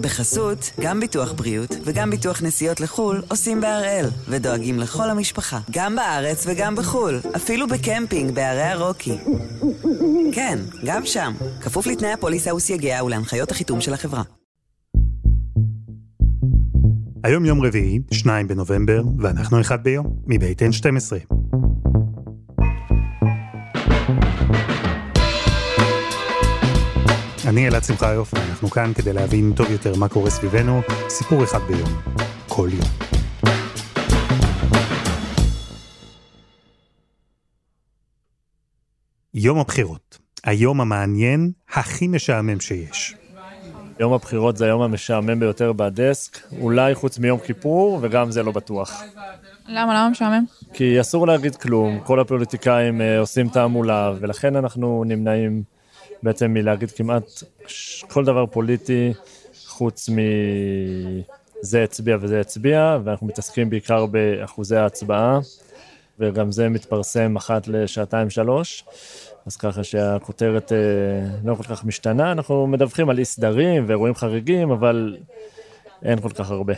בחסות, גם ביטוח בריאות וגם ביטוח נסיעות לחו"ל עושים בהראל, ודואגים לכל המשפחה, גם בארץ וגם בחו"ל, אפילו בקמפינג בערי הרוקי. כן, גם שם, כפוף לתנאי הפוליסה וסייגיה ולהנחיות החיתום של החברה. היום יום רביעי, 2 בנובמבר, ואנחנו אחד ביום, מבית N12. אני אלעד שמחיוף, ואנחנו כאן כדי להבין טוב יותר מה קורה סביבנו, סיפור אחד ביום, כל יום. יום הבחירות, היום המעניין הכי משעמם שיש. יום הבחירות זה היום המשעמם ביותר בדסק, אולי חוץ מיום כיפור, וגם זה לא בטוח. למה? למה משעמם? כי אסור להגיד כלום, כל הפוליטיקאים אה, עושים תעמולה, ולכן אנחנו נמנעים בעצם מלהגיד כמעט כל דבר פוליטי, חוץ מזה הצביע וזה הצביע, ואנחנו מתעסקים בעיקר באחוזי ההצבעה, וגם זה מתפרסם אחת לשעתיים-שלוש. אז ככה שהכותרת אה, לא כל כך משתנה, אנחנו מדווחים על אי סדרים ואירועים חריגים, אבל אין כל כך הרבה.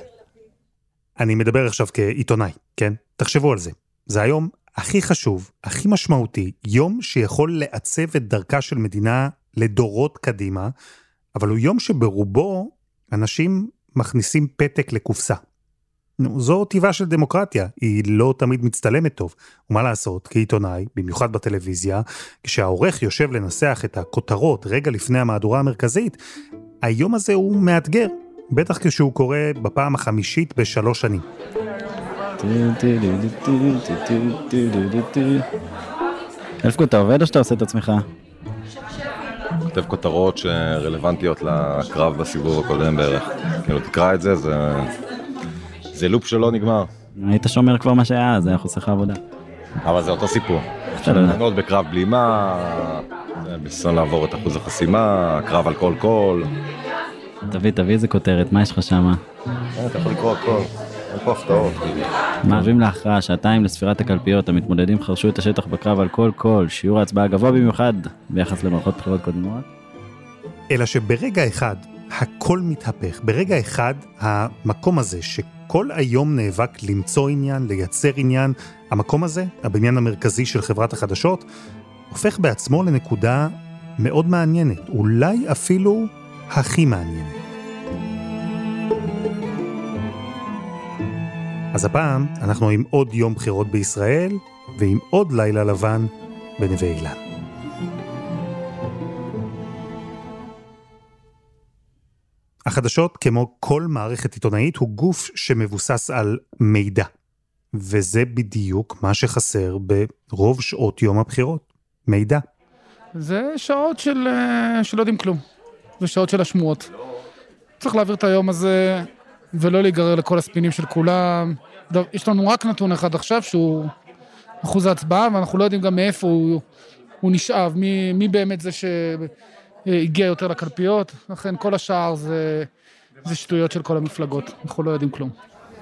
אני מדבר עכשיו כעיתונאי, כן? תחשבו על זה. זה היום הכי חשוב, הכי משמעותי, יום שיכול לעצב את דרכה של מדינה לדורות קדימה, אבל הוא יום שברובו אנשים מכניסים פתק לקופסה. נו, זו טיבה של דמוקרטיה, היא לא תמיד מצטלמת טוב. ומה לעשות, כעיתונאי, במיוחד בטלוויזיה, כשהעורך יושב לנסח את הכותרות רגע לפני המהדורה המרכזית, היום הזה הוא מאתגר, בטח כשהוא קורה בפעם החמישית בשלוש שנים. אלפקו, אתה עובד או שאתה עושה את עצמך? כותב כותרות שרלוונטיות לקרב בסיבוב הקודם בערך. כאילו, תקרא את זה, זה... זה לופ שלא נגמר. היית שומר כבר מה שהיה, זה היה חוסר לך עבודה. אבל זה אותו סיפור. לענות בקרב בלימה, בניסיון לעבור את אחוז החסימה, קרב על כל קול. תביא, תביא איזה כותרת, מה יש לך שמה? אתה יכול לקרוא הכל. אין פה הפתעות. מערבים להכרעה, שעתיים לספירת הקלפיות, המתמודדים חרשו את השטח בקרב על כל קול, שיעור ההצבעה גבוה במיוחד ביחס למערכות בחירות קודמות. אלא שברגע אחד הכל מתהפך. ברגע אחד המקום הזה שכל היום נאבק למצוא עניין, לייצר עניין, המקום הזה, הבניין המרכזי של חברת החדשות, הופך בעצמו לנקודה מאוד מעניינת, אולי אפילו הכי מעניינת. אז הפעם אנחנו עם עוד יום בחירות בישראל ועם עוד לילה לבן בנווה אילן. החדשות, כמו כל מערכת עיתונאית, הוא גוף שמבוסס על מידע. וזה בדיוק מה שחסר ברוב שעות יום הבחירות, מידע. זה שעות של, אה, שלא יודעים כלום. זה שעות של השמועות. צריך להעביר את היום הזה ולא להיגרר לכל הספינים של כולם. יש לנו רק נתון אחד עכשיו, שהוא אחוז ההצבעה, ואנחנו לא יודעים גם מאיפה הוא, הוא נשאב, מי, מי באמת זה שהגיע יותר לקלפיות, לכן כל השאר זה, זה שטויות של כל המפלגות, אנחנו לא יודעים כלום.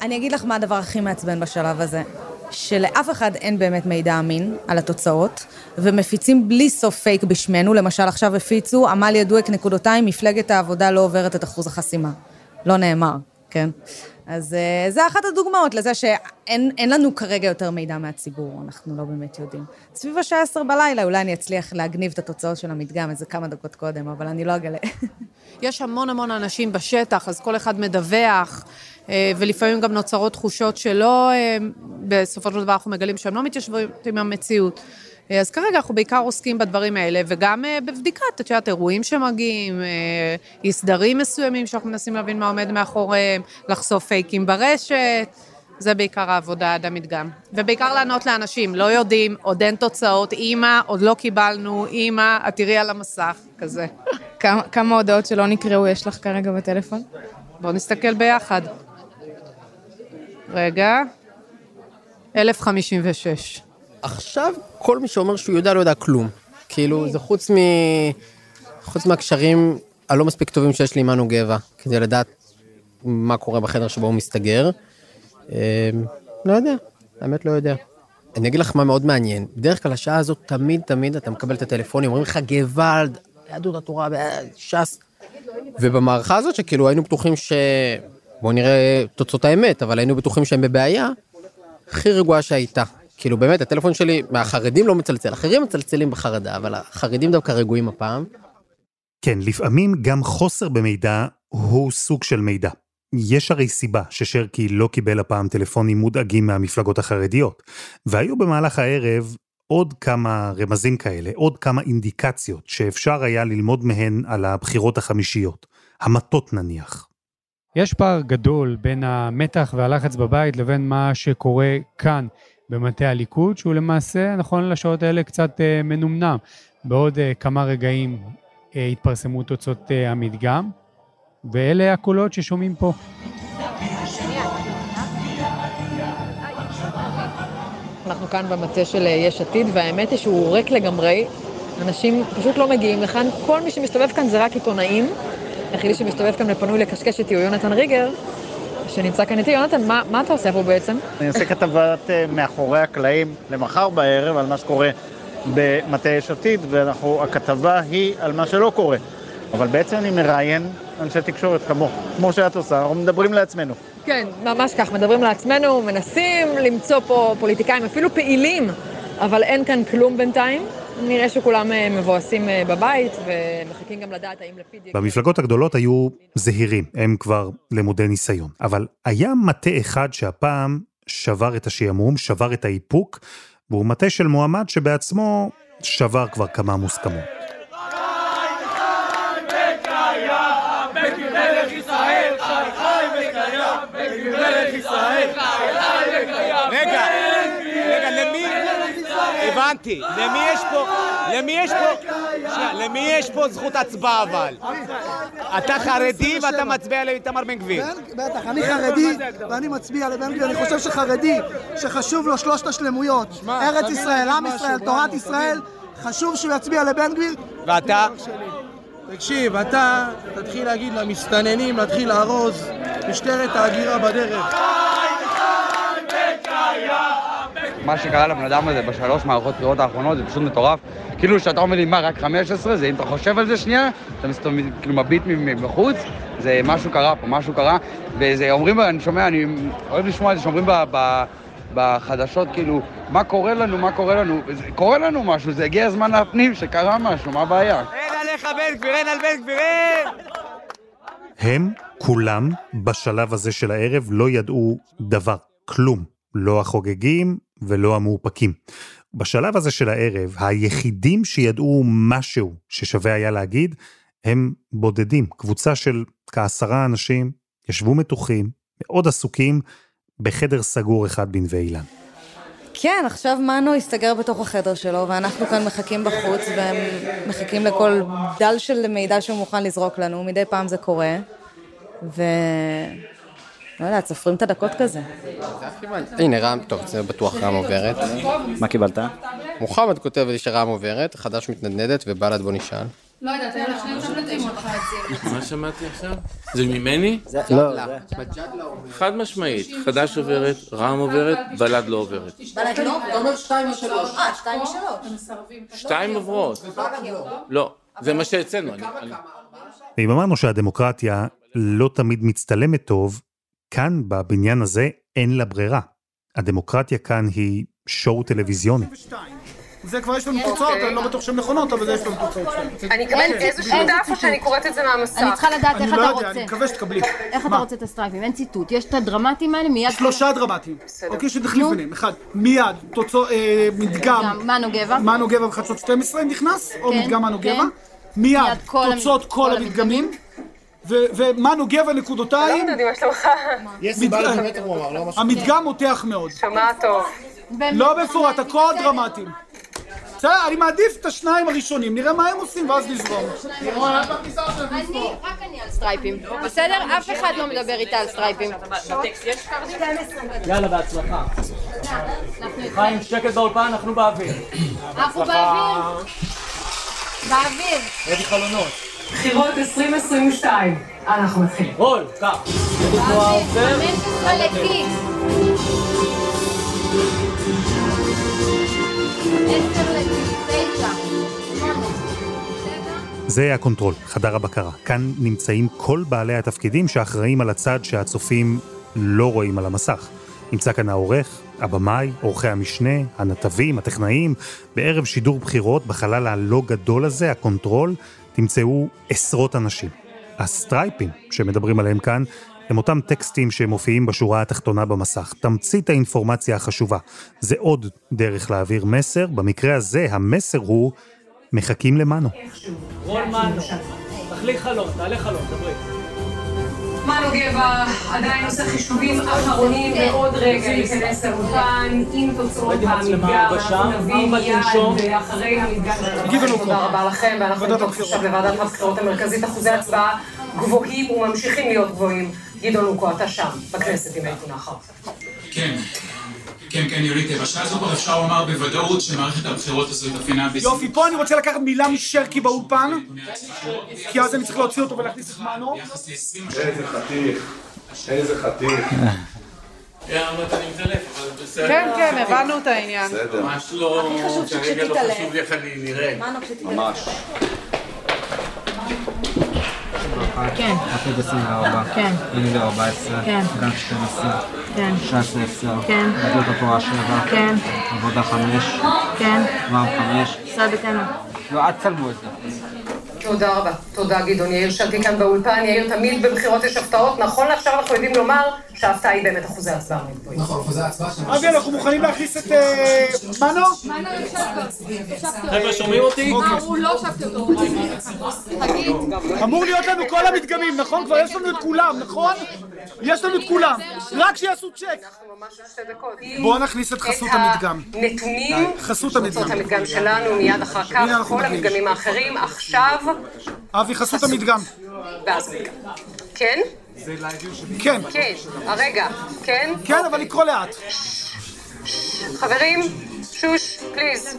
אני אגיד לך מה הדבר הכי מעצבן בשלב הזה. שלאף אחד אין באמת מידע אמין על התוצאות, ומפיצים בלי סוף פייק בשמנו, למשל עכשיו הפיצו, עמל ידועק נקודותיים, מפלגת העבודה לא עוברת את אחוז החסימה. לא נאמר, כן? אז uh, זה אחת הדוגמאות לזה שאין לנו כרגע יותר מידע מהציבור, אנחנו לא באמת יודעים. סביב השעה עשר בלילה אולי אני אצליח להגניב את התוצאות של המדגם איזה כמה דקות קודם, אבל אני לא אגלה. יש המון המון אנשים בשטח, אז כל אחד מדווח, אה, ולפעמים גם נוצרות תחושות שלא, אה, בסופו של דבר אנחנו מגלים שהן לא מתיישבות עם המציאות. אה, אז כרגע אנחנו בעיקר עוסקים בדברים האלה, וגם בבדיקת, את יודעת, אירועים שמגיעים, אי סדרים מסוימים שאנחנו מנסים להבין מה עומד מאחוריהם, לחשוף פייקים ברשת. זה בעיקר העבודה עד המדגם. ובעיקר לענות לאנשים, לא יודעים, עוד אין תוצאות, אימא, עוד לא קיבלנו, אימא, את תראי על המסך, כזה. כמה, כמה הודעות שלא נקראו יש לך כרגע בטלפון? בואו נסתכל ביחד. רגע, 1056. עכשיו, כל מי שאומר שהוא יודע, לא יודע כלום. כאילו, זה חוץ מ... חוץ מהקשרים הלא מספיק טובים שיש לי עם מנו גבע, כדי לדעת מה קורה בחדר שבו הוא מסתגר. אה, לא יודע, האמת לא יודע. אני אגיד לך מה מאוד מעניין, בדרך כלל השעה הזאת תמיד תמיד אתה מקבל את הטלפונים, אומרים לך גוואלד, יהדות התורה, ש"ס, ובמערכה הזאת שכאילו היינו בטוחים ש... בואו נראה תוצאות האמת, אבל היינו בטוחים שהם בבעיה, הכי רגועה שהייתה. כאילו באמת, הטלפון שלי, מהחרדים לא מצלצל, אחרים מצלצלים בחרדה, אבל החרדים דווקא רגועים הפעם. כן, לפעמים גם חוסר במידע הוא סוג של מידע. יש הרי סיבה ששרקי לא קיבל הפעם טלפונים מודאגים מהמפלגות החרדיות, והיו במהלך הערב עוד כמה רמזים כאלה, עוד כמה אינדיקציות שאפשר היה ללמוד מהן על הבחירות החמישיות. המטות נניח. יש פער גדול בין המתח והלחץ בבית לבין מה שקורה כאן במטה הליכוד, שהוא למעשה, נכון לשעות האלה, קצת אה, מנומנם. בעוד אה, כמה רגעים אה, התפרסמו תוצאות המדגם, ואלה הקולות ששומעים פה. אנחנו כאן במטה של יש עתיד, והאמת היא שהוא ריק לגמרי. אנשים פשוט לא מגיעים לכאן. כל מי שמסתובב כאן זה רק עיתונאים. היחידי שמסתובב כאן ופנוי לקשקש איתי הוא יונתן ריגר, שנמצא כאן איתי. יונתן, מה, מה אתה עושה פה בעצם? אני עושה כתבת אה, מאחורי הקלעים למחר בערב על מה שקורה במטה יש עתיד, והכתבה היא על מה שלא קורה. אבל בעצם אני מראיין אנשי תקשורת כמו, כמו שאת עושה, אנחנו מדברים לעצמנו. כן, ממש כך, מדברים לעצמנו, מנסים למצוא פה פוליטיקאים, אפילו פעילים, אבל אין כאן כלום בינתיים. נראה שכולם אה, מבואסים אה, בבית, ומחכים גם לדעת האם לפיד... במפלגות הגדולות היו זהירים, הם כבר למודי ניסיון. אבל היה מטה אחד שהפעם שבר את השעמום, שבר את האיפוק, והוא מטה של מועמד שבעצמו שבר כבר כמה מוסכמות. רגע. הבנתי. למי יש פה... למי יש פה... למי יש פה זכות הצבעה אבל? אתה חרדי ואתה מצביע לאיתמר בן גביר. בטח, אני חרדי ואני מצביע לבן גביר. אני חושב שחרדי, שחשוב לו שלושת השלמויות, ארץ ישראל, עם ישראל, תורת ישראל, חשוב שהוא יצביע לבן גביר. ואתה? תקשיב, אתה תתחיל להגיד למסתננים להתחיל לארוז, משטרת ההגירה בדרך. מה שקרה לבן אדם הזה בשלוש מערכות בחירות האחרונות זה פשוט מטורף. כאילו שאתה אומר לי, מה, רק 15? זה אם אתה חושב על זה שנייה, אתה מסתובב, כאילו מביט מבחוץ, זה משהו קרה פה, משהו קרה. וזה אומרים, אני שומע, אני אוהב לשמוע את זה שאומרים ב, ב, בחדשות, כאילו, מה קורה לנו, מה קורה לנו? זה, קורה לנו משהו, זה הגיע הזמן להפנים שקרה משהו, מה הבעיה? אין עליך בן גביר, אין על בן גביר, אין! הם, כולם, בשלב הזה של הערב, לא ידעו דבר, כלום. לא החוגגים ולא המאופקים. בשלב הזה של הערב, היחידים שידעו משהו ששווה היה להגיד, הם בודדים. קבוצה של כעשרה אנשים ישבו מתוחים, מאוד עסוקים, בחדר סגור אחד בנווה אילן. כן, עכשיו מנו הסתגר בתוך החדר שלו, ואנחנו כאן מחכים בחוץ, והם מחכים לכל דל של מידע שהוא מוכן לזרוק לנו, מדי פעם זה קורה, ו... לא יודעת, סופרים את הדקות כזה. הנה רם, טוב, זה בטוח רם עוברת. מה קיבלת? מוחמד כותב לי שרם עוברת, חדש מתנדנדת ובל"ד בוא נשאל. לא יודעת, היו לך שני טבלטים מה שמעתי עכשיו? זה ממני? לא, חד משמעית, חדש עוברת, רע"מ עוברת, בל"ד לא עוברת. בל"ד לא עוברת? אתה אומר שתיים ושלוש. אה, שתיים ושלוש. שתיים עוברות. לא, זה מה שאצלנו. ואם אמרנו שהדמוקרטיה לא תמיד מצטלמת טוב, כאן, בבניין הזה, אין לה ברירה. הדמוקרטיה כאן היא שואו טלוויזיוני. זה כבר יש לנו תוצאות, אני לא בטוח שהן נכונות, אבל זה יש לנו תוצאות. אני אקבל איזשהו דף או שאני קוראת את זה מהמסך? אני צריכה לדעת איך אתה רוצה. אני לא יודע, אני מקווה שתקבלי. איך אתה רוצה את הסטרייפים? אין ציטוט. יש את הדרמטיים האלה מיד... שלושה דרמטיים. אוקיי, שתחליף ביניהם. אחד, מיד, תוצאות, מדגם. מנו גבע. מנו גבע בחדשות 12 נכנס, או מדגם מנו גבע. מיד, תוצאות כל המדגמים. ומנו גבע נקודותיים. לא יודעת מה שלומך. יש סיבה לבטח הוא אמר, לא משהו. המדגם מותח מאוד. שומעת טוב. לא מפורט, הכל דרמטיים. בסדר, אני מעדיף את השניים הראשונים, נראה מה הם עושים ואז נזרום. אני, רק אני על סטרייפים. בסדר? אף אחד לא מדבר איתה על סטרייפים. יאללה, בהצלחה. חיים, שקט באולפן, אנחנו באוויר. אנחנו באוויר. באוויר. ready חלונות. בחירות 2022. אנחנו מתחילים. רול, קח. באוויר. 15 לקיס. זה הקונטרול, חדר הבקרה. כאן נמצאים כל בעלי התפקידים שאחראים על הצד שהצופים לא רואים על המסך. נמצא כאן העורך, הבמאי, עורכי המשנה, הנתבים, הטכנאים. בערב שידור בחירות, בחלל הלא גדול הזה, הקונטרול, תמצאו עשרות אנשים. הסטרייפים שמדברים עליהם כאן, הם אותם טקסטים שמופיעים בשורה התחתונה במסך. תמצית האינפורמציה החשובה. זה עוד דרך להעביר מסר, במקרה הזה המסר הוא מחכים למנו. רון מנו, תחליק חלום, תעלה חלום, דברי. מנו גבע עדיין עושה חישובים אחרונים ועוד רגע ייכנס לאולפן עם תוצאות המדגם, אנחנו נביא מיד אחרי המדגם. תודה רבה לכם, ואנחנו נבדוק עכשיו לוועדת הבחירות המרכזית. אחוזי הצבעה גבוהים וממשיכים להיות גבוהים. גדעון לוקו, אתה שם, בכנסת עם איתון אחר. כן, כן, כן, יולית, בשעה הזו כבר אפשר לומר בוודאות שמערכת הבחירות הזו התאפיינה בס... יופי, פה אני רוצה לקחת מילה משרקי באולפן, כי אז אני צריך להוציא אותו ולהכניס את מנו. איזה חתיך, איזה חתיך. כן, כן, הבנו את העניין. בסדר. ממש לא, הכי חשוב כרגע לא שכשתתעלם. חשוב לי איך אני נראה. ממש. כן. עתיד 24. כן. יולי 14. כן. גן 12. כן. ש"ס 10. כן. יהדות התורה 7. כן. עבודה 5. כן. רע"מ 5. ישראל ביתנו. לא, אל תצלמו את זה. תודה רבה. תודה גדעון. יאיר שלטי כאן באולפן. יאיר, תמיד בבחירות יש הפתעות. נכון לעכשיו אנחנו יודעים לומר שההפתעה היא באמת אחוזי ההצבעה. נכון, אחוזי ההצבעה שלנו. אבי, אנחנו מוכנים להכניס את אה, מנו? חבר'ה, שומעים אותי? הוא לא שבתי אותו. אמור להיות לנו כל המדגמים, נכון? כבר יש לנו את כולם, נכון? יש לנו את כולם. רק שיעשו צ'ק. בואו נכניס את חסות המדגם. נתונים, חסות המדגם. שלנו מיד אחר כך, כל. המדגמים האחרים, עכשיו, אבי, חסות המדגם. כן? כן. כן, הרגע, כן? כן, אבל לקרוא לאט. חברים, שוש, פליז.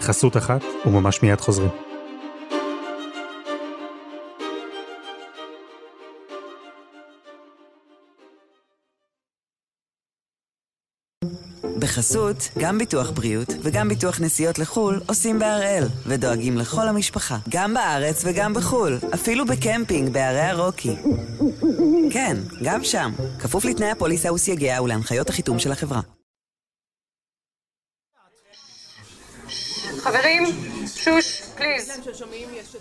חסות אחת, וממש מיד חוזרים. בחסות, גם ביטוח בריאות וגם ביטוח נסיעות לחו"ל עושים בהראל, ודואגים לכל המשפחה, גם בארץ וגם בחו"ל, אפילו בקמפינג בערי הרוקי. כן, גם שם, כפוף לתנאי הפוליסה וסייגיה ולהנחיות החיתום של החברה. חברים, שוש, פליז.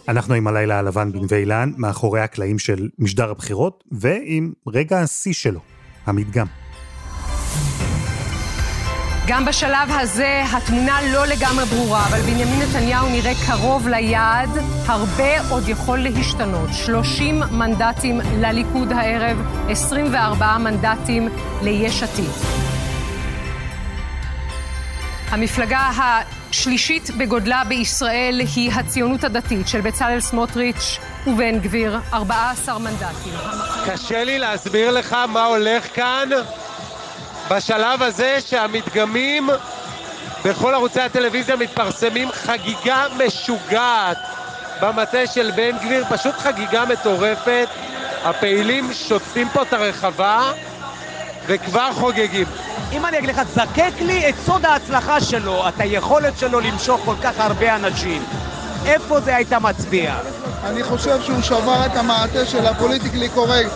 אנחנו עם הלילה הלבן בנווה אילן, מאחורי הקלעים של משדר הבחירות, ועם רגע השיא שלו, המדגם. גם בשלב הזה התמונה לא לגמרי ברורה, אבל בנימין נתניהו נראה קרוב ליעד. הרבה עוד יכול להשתנות. 30 מנדטים לליכוד הערב, 24 מנדטים ליש עתיד. המפלגה השלישית בגודלה בישראל היא הציונות הדתית של בצלאל סמוטריץ' ובן גביר, 14 מנדטים. קשה לי להסביר לך מה הולך כאן בשלב הזה שהמדגמים בכל ערוצי הטלוויזיה מתפרסמים חגיגה משוגעת במטה של בן גביר, פשוט חגיגה מטורפת. הפעילים שוטפים פה את הרחבה וכבר חוגגים. אם אני אגיד לך, זקק לי את סוד ההצלחה שלו, את היכולת שלו למשוך כל כך הרבה אנשים. איפה זה היית מצביע? אני חושב שהוא שבר את המעטה של הפוליטיקלי קורקט.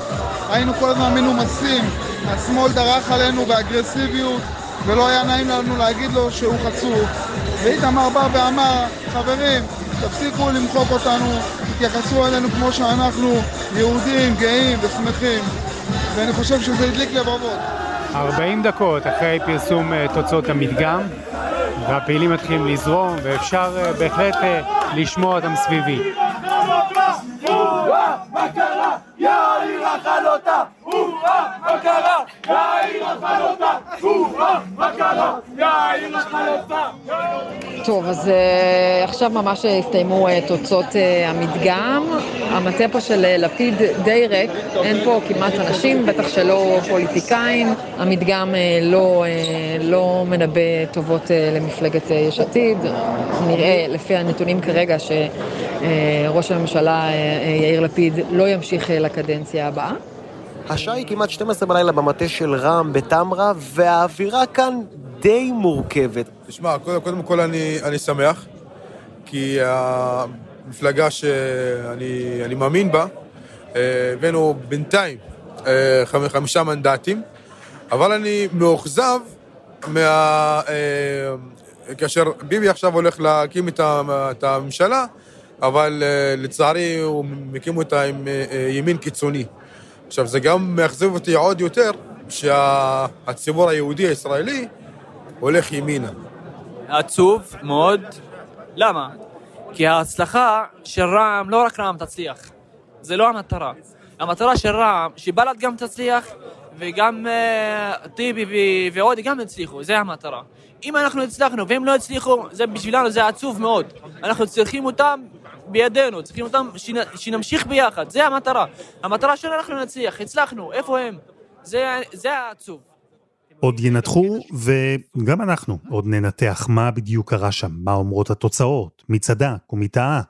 היינו כל הזמן מנומסים, השמאל דרך עלינו באגרסיביות, ולא היה נעים לנו להגיד לו שהוא חצוף. ואיתמר בא ואמר, חברים, תפסיקו למחוק אותנו, תתייחסו אלינו כמו שאנחנו, יהודים, גאים ושמחים. ואני חושב שזה הדליק לבבות. 40 דקות אחרי פרסום אה, תוצאות המדגם, והפעילים מתחילים לזרום, ואפשר אה, בהחלט אה, לשמוע אותם סביבי. מה קרה? יאיר אכל מה קרה? יאיר אכל אותה! מה קרה? יאיר אכל אותה! טוב, אז אה, עכשיו ממש הסתיימו אה, תוצאות אה, המדגם. המטה פה של לפיד די ריק, אין פה כמעט אנשים, בטח שלא פוליטיקאים. המדגם לא, לא מנבא טובות למפלגת יש עתיד. נראה לפי הנתונים כרגע שראש הממשלה יאיר לפיד לא ימשיך לקדנציה הבאה. השעה היא כמעט 12 בלילה במטה של רע"מ בטמרה, והאווירה כאן די מורכבת. תשמע, קודם, קודם כל אני, אני שמח, כי המפלגה שאני אני מאמין בה, אה, הבאנו בינתיים אה, חמ- חמישה מנדטים, אבל אני מאוכזב מה... אה, כאשר ביבי עכשיו הולך להקים את הממשלה, אבל לצערי הוא מקים אותה עם ימין קיצוני. עכשיו, זה גם מאכזב אותי עוד יותר, שהציבור היהודי הישראלי הולך ימינה. עצוב מאוד. למה? כי ההצלחה של רע"מ, לא רק רע"מ תצליח. זה לא המטרה. המטרה של רע"מ, שבל"ד גם תצליח, וגם אה, טיבי ו- ועוד גם יצליחו, זה המטרה. אם אנחנו הצלחנו והם לא הצליחו, זה בשבילנו זה עצוב מאוד. אנחנו צריכים אותם בידינו, צריכים אותם שנ- שנמשיך ביחד, זה המטרה. המטרה שלנו אנחנו נצליח, הצלחנו, איפה הם? זה, זה העצוב. עוד ינתחו, וגם אנחנו עוד ננתח מה בדיוק קרה שם, מה אומרות התוצאות, מי צדק ומי טעה.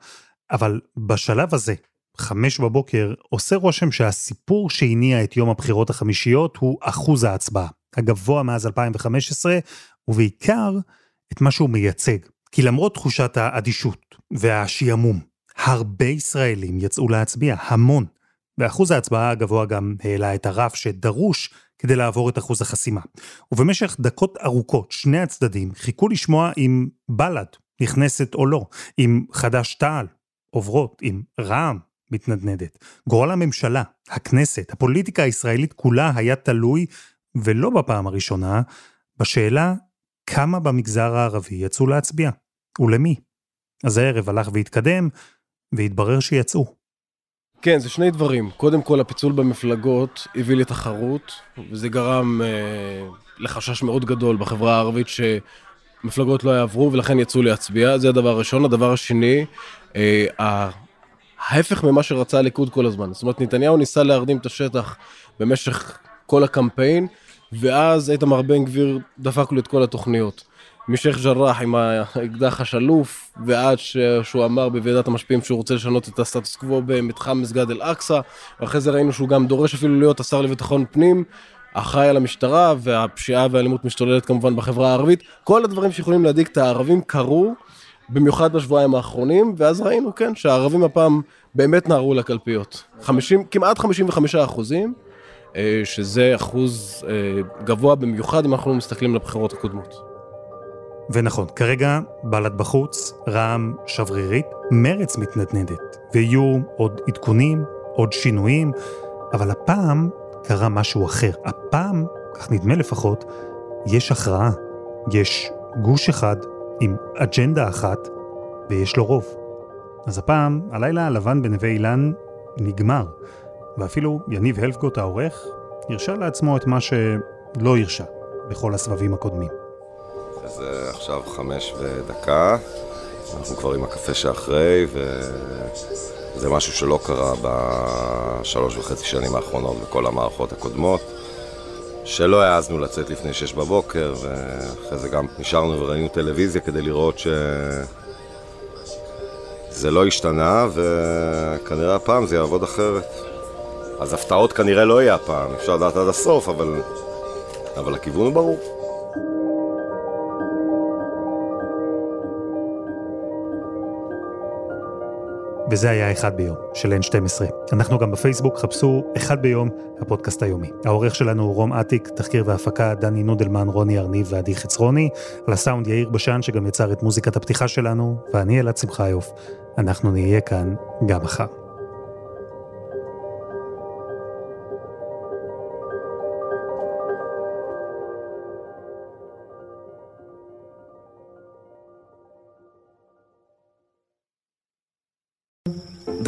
אבל בשלב הזה, חמש בבוקר, עושה רושם שהסיפור שהניע את יום הבחירות החמישיות הוא אחוז ההצבעה, הגבוה מאז 2015, ובעיקר את מה שהוא מייצג. כי למרות תחושת האדישות והשעמום, הרבה ישראלים יצאו להצביע, המון. ואחוז ההצבעה הגבוה גם העלה את הרף שדרוש כדי לעבור את אחוז החסימה. ובמשך דקות ארוכות שני הצדדים חיכו לשמוע אם בל"ד נכנסת או לא, אם חד"ש-תע"ל עוברות, אם רע"מ מתנדנדת. גורל הממשלה, הכנסת, הפוליטיקה הישראלית כולה היה תלוי, ולא בפעם הראשונה, בשאלה כמה במגזר הערבי יצאו להצביע, ולמי. אז הערב הלך והתקדם, והתברר שיצאו. כן, זה שני דברים. קודם כל, הפיצול במפלגות הביא לתחרות, וזה גרם אה, לחשש מאוד גדול בחברה הערבית שמפלגות לא יעברו ולכן יצאו להצביע. זה הדבר הראשון. הדבר השני, אה, ההפך ממה שרצה הליכוד כל הזמן. זאת אומרת, נתניהו ניסה להרדים את השטח במשך כל הקמפיין, ואז איתמר בן גביר דפק לו את כל התוכניות. משייח' ג'ראח עם האקדח השלוף, ועד שהוא אמר בוועידת המשפיעים שהוא רוצה לשנות את הסטטוס קוו במתחם מסגד אל-אקצא, ואחרי זה ראינו שהוא גם דורש אפילו להיות השר לביטחון פנים, אחראי על המשטרה, והפשיעה והאלימות משתוללת כמובן בחברה הערבית. כל הדברים שיכולים להדאיג את הערבים קרו, במיוחד בשבועיים האחרונים, ואז ראינו, כן, שהערבים הפעם באמת נהרו לקלפיות. 50, כמעט 55 אחוזים, אה, שזה אחוז אה, גבוה במיוחד אם אנחנו מסתכלים לבחירות הקודמות. ונכון, כרגע בל"ד בחוץ, רע"מ שברירית, מרץ מתנדנדת, ויהיו עוד עדכונים, עוד שינויים, אבל הפעם קרה משהו אחר. הפעם, כך נדמה לפחות, יש הכרעה. יש גוש אחד עם אג'נדה אחת, ויש לו רוב. אז הפעם, הלילה הלבן בנווה אילן נגמר, ואפילו יניב הלפגוט העורך הרשה לעצמו את מה שלא הרשה בכל הסבבים הקודמים. אז אה, עכשיו חמש ודקה, אנחנו כבר עם הקפה שאחרי, וזה משהו שלא קרה בשלוש וחצי שנים האחרונות בכל המערכות הקודמות. שלא העזנו לצאת לפני שש בבוקר, ואחרי זה גם נשארנו וראינו טלוויזיה כדי לראות שזה לא השתנה, וכנראה הפעם זה יעבוד אחרת. אז הפתעות כנראה לא יהיה הפעם, אפשר לדעת עד הסוף, אבל, אבל הכיוון הוא ברור. וזה היה אחד ביום של N12. אנחנו גם בפייסבוק, חפשו אחד ביום, הפודקאסט היומי. העורך שלנו הוא רום אטיק, תחקיר והפקה דני נודלמן, רוני ארניב ועדי חצרוני, על הסאונד יאיר בשן שגם יצר את מוזיקת הפתיחה שלנו, ואני אלעד שמחיוף. אנחנו נהיה כאן גם מחר.